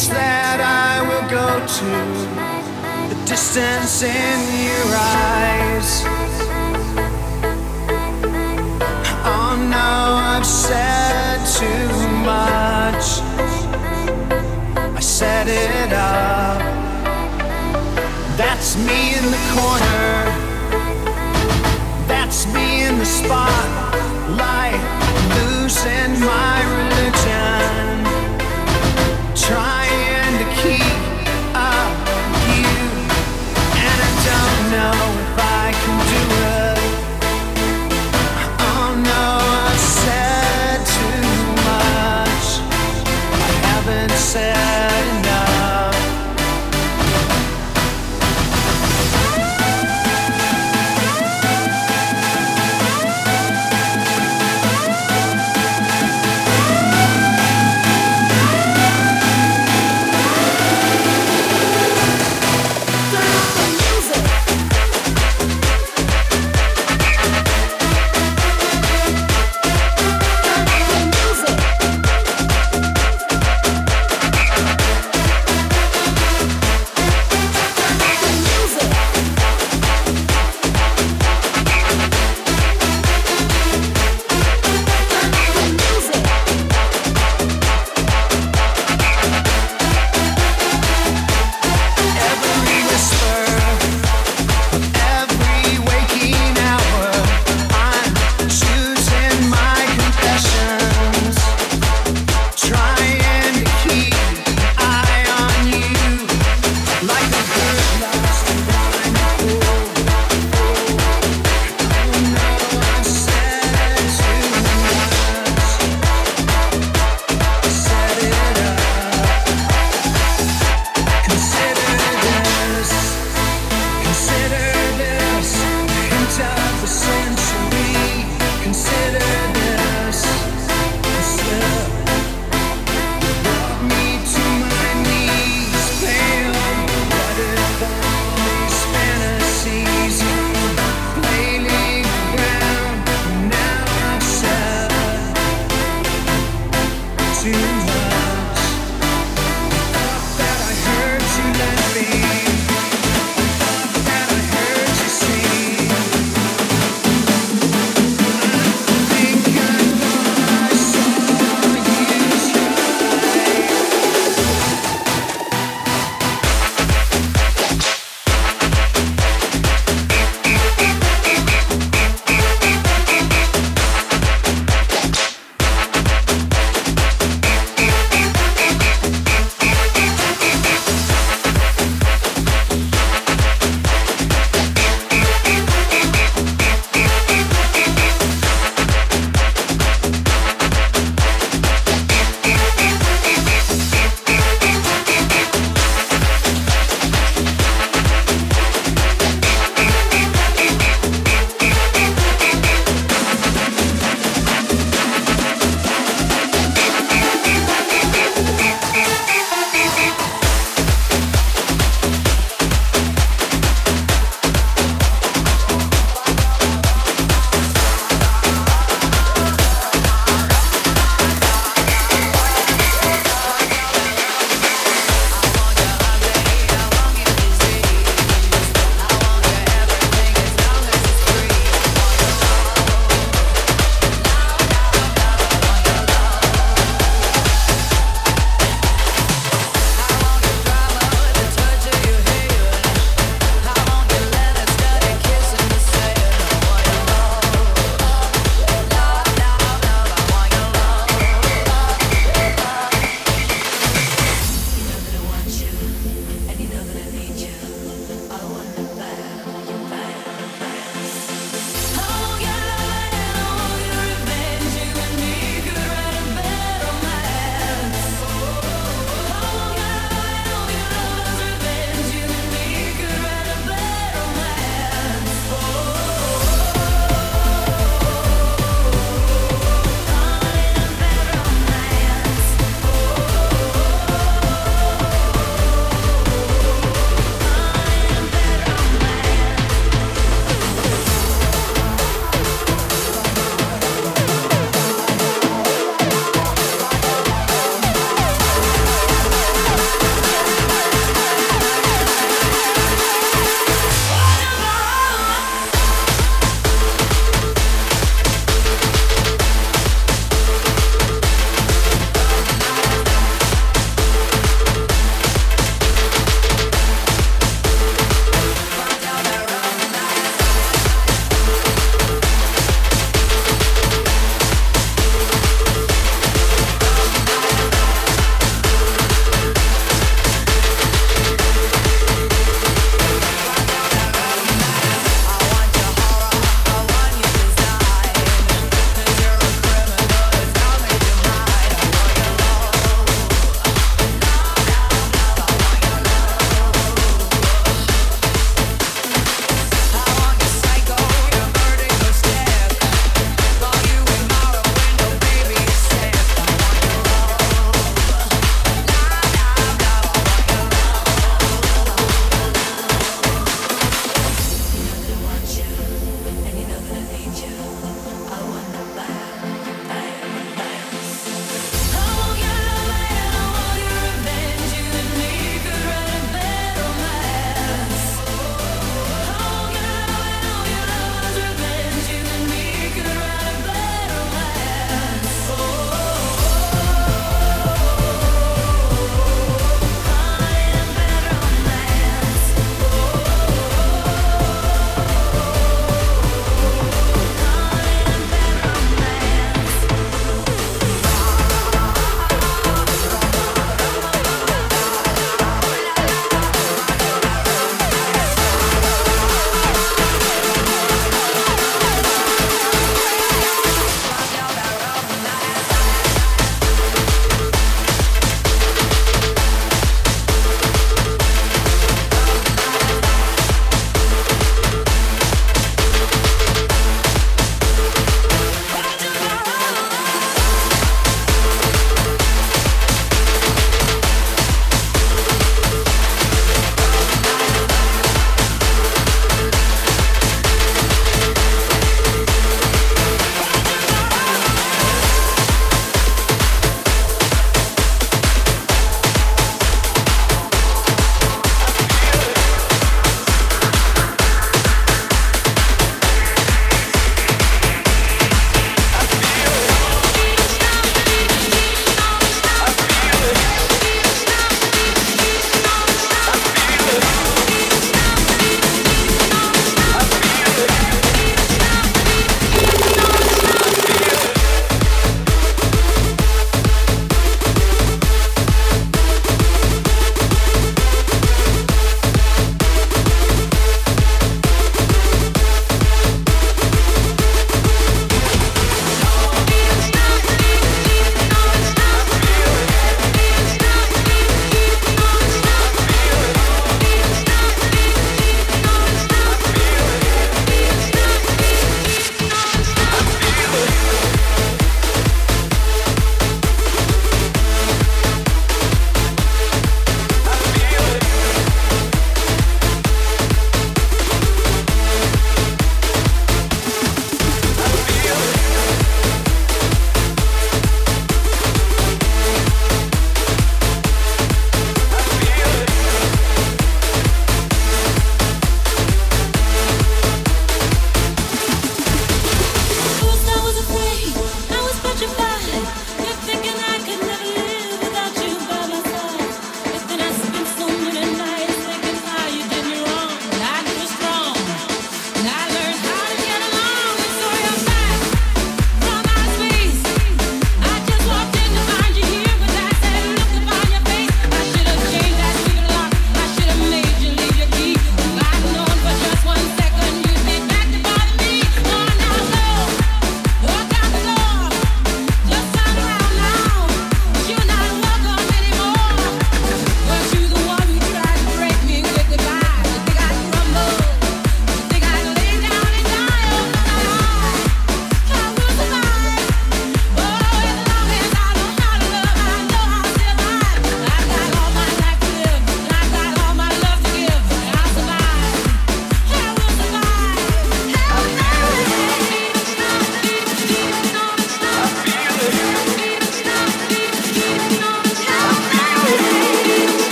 The that I will go to, the distance in your eyes. Oh no, I've said too much. I set it up. That's me in the corner. That's me in the spotlight, losing my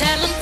Thank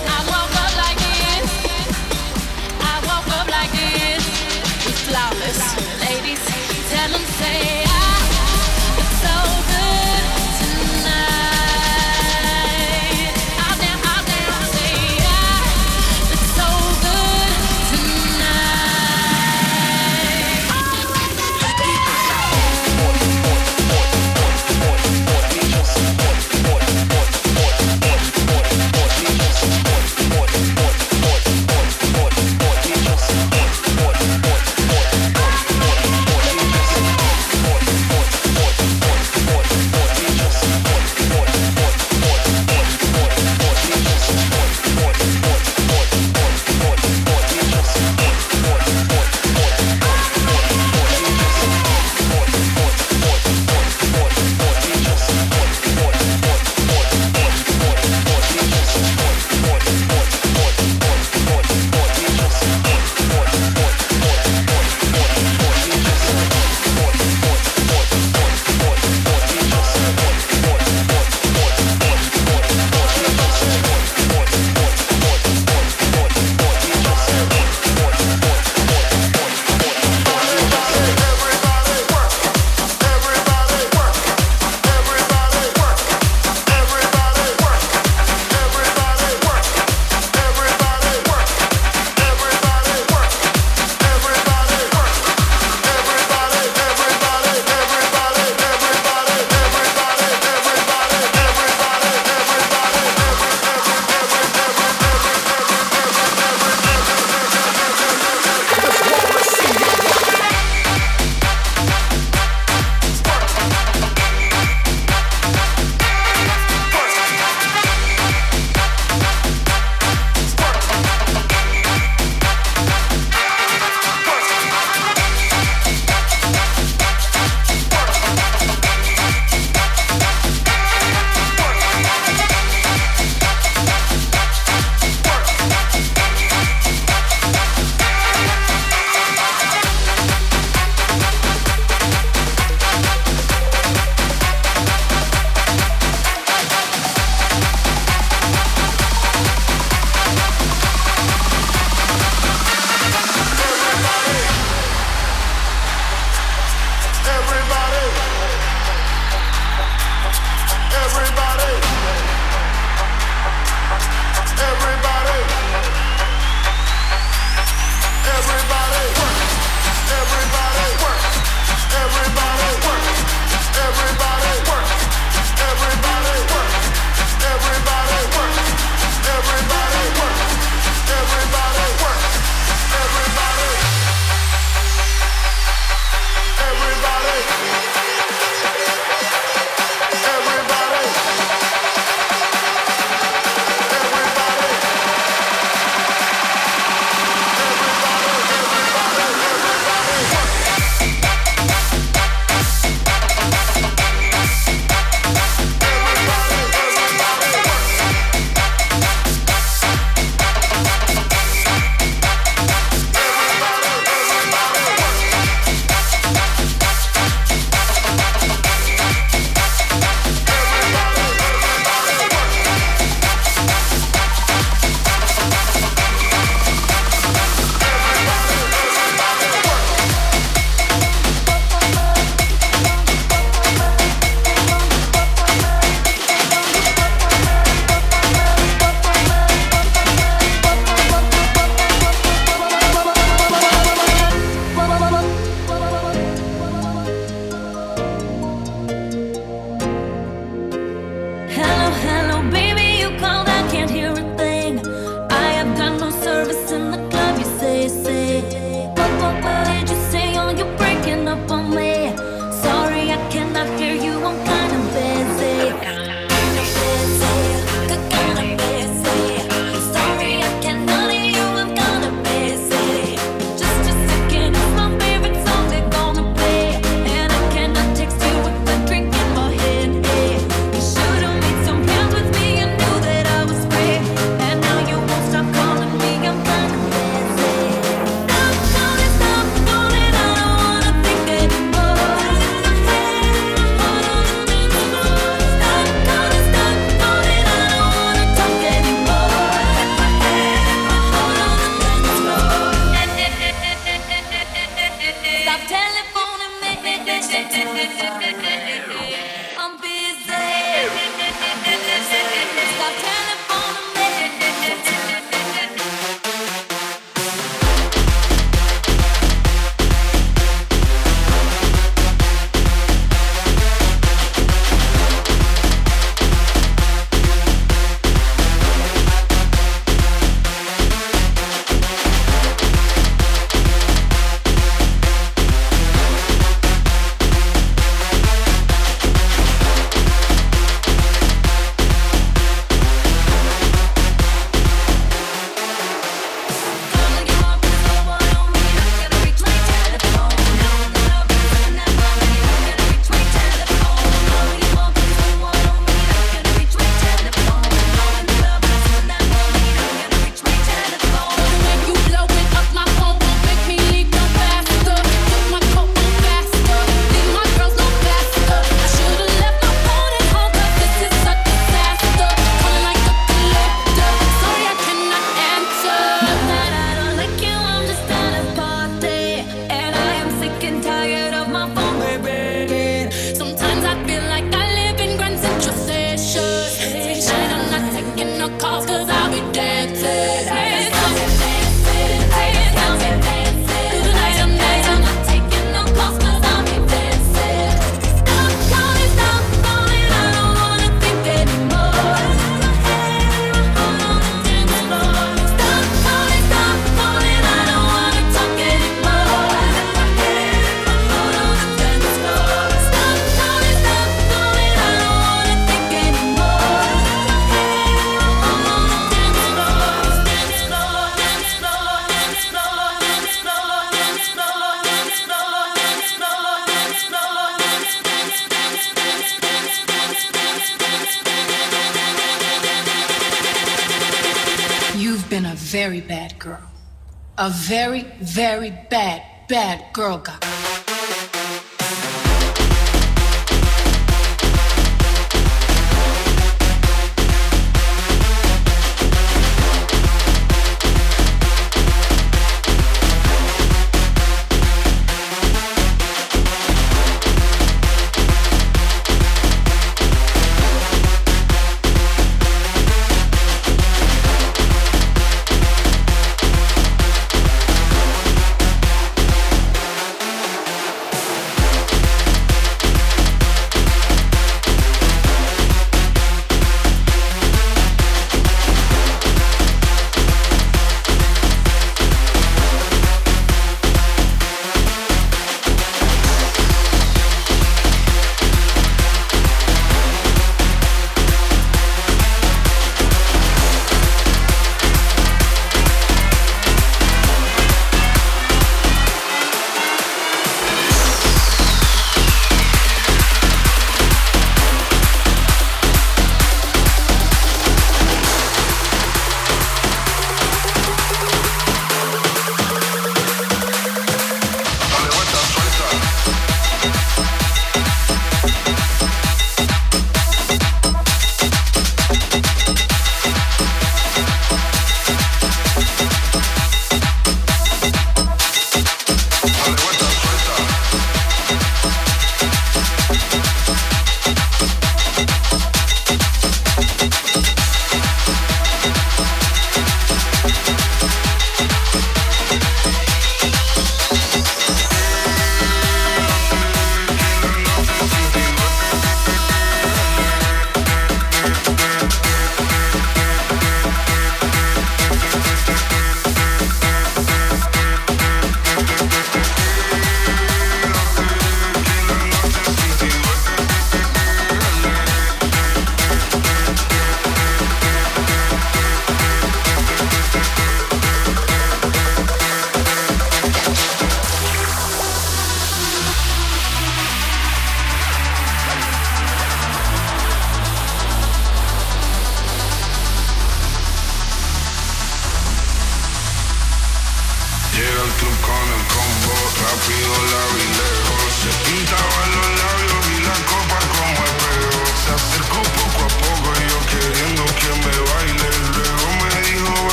A very,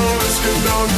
Let's get down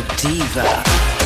I'm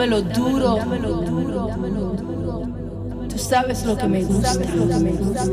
dámelo duro, dámelo duro. Tú sabes lo que me gusta, lo que me gusta,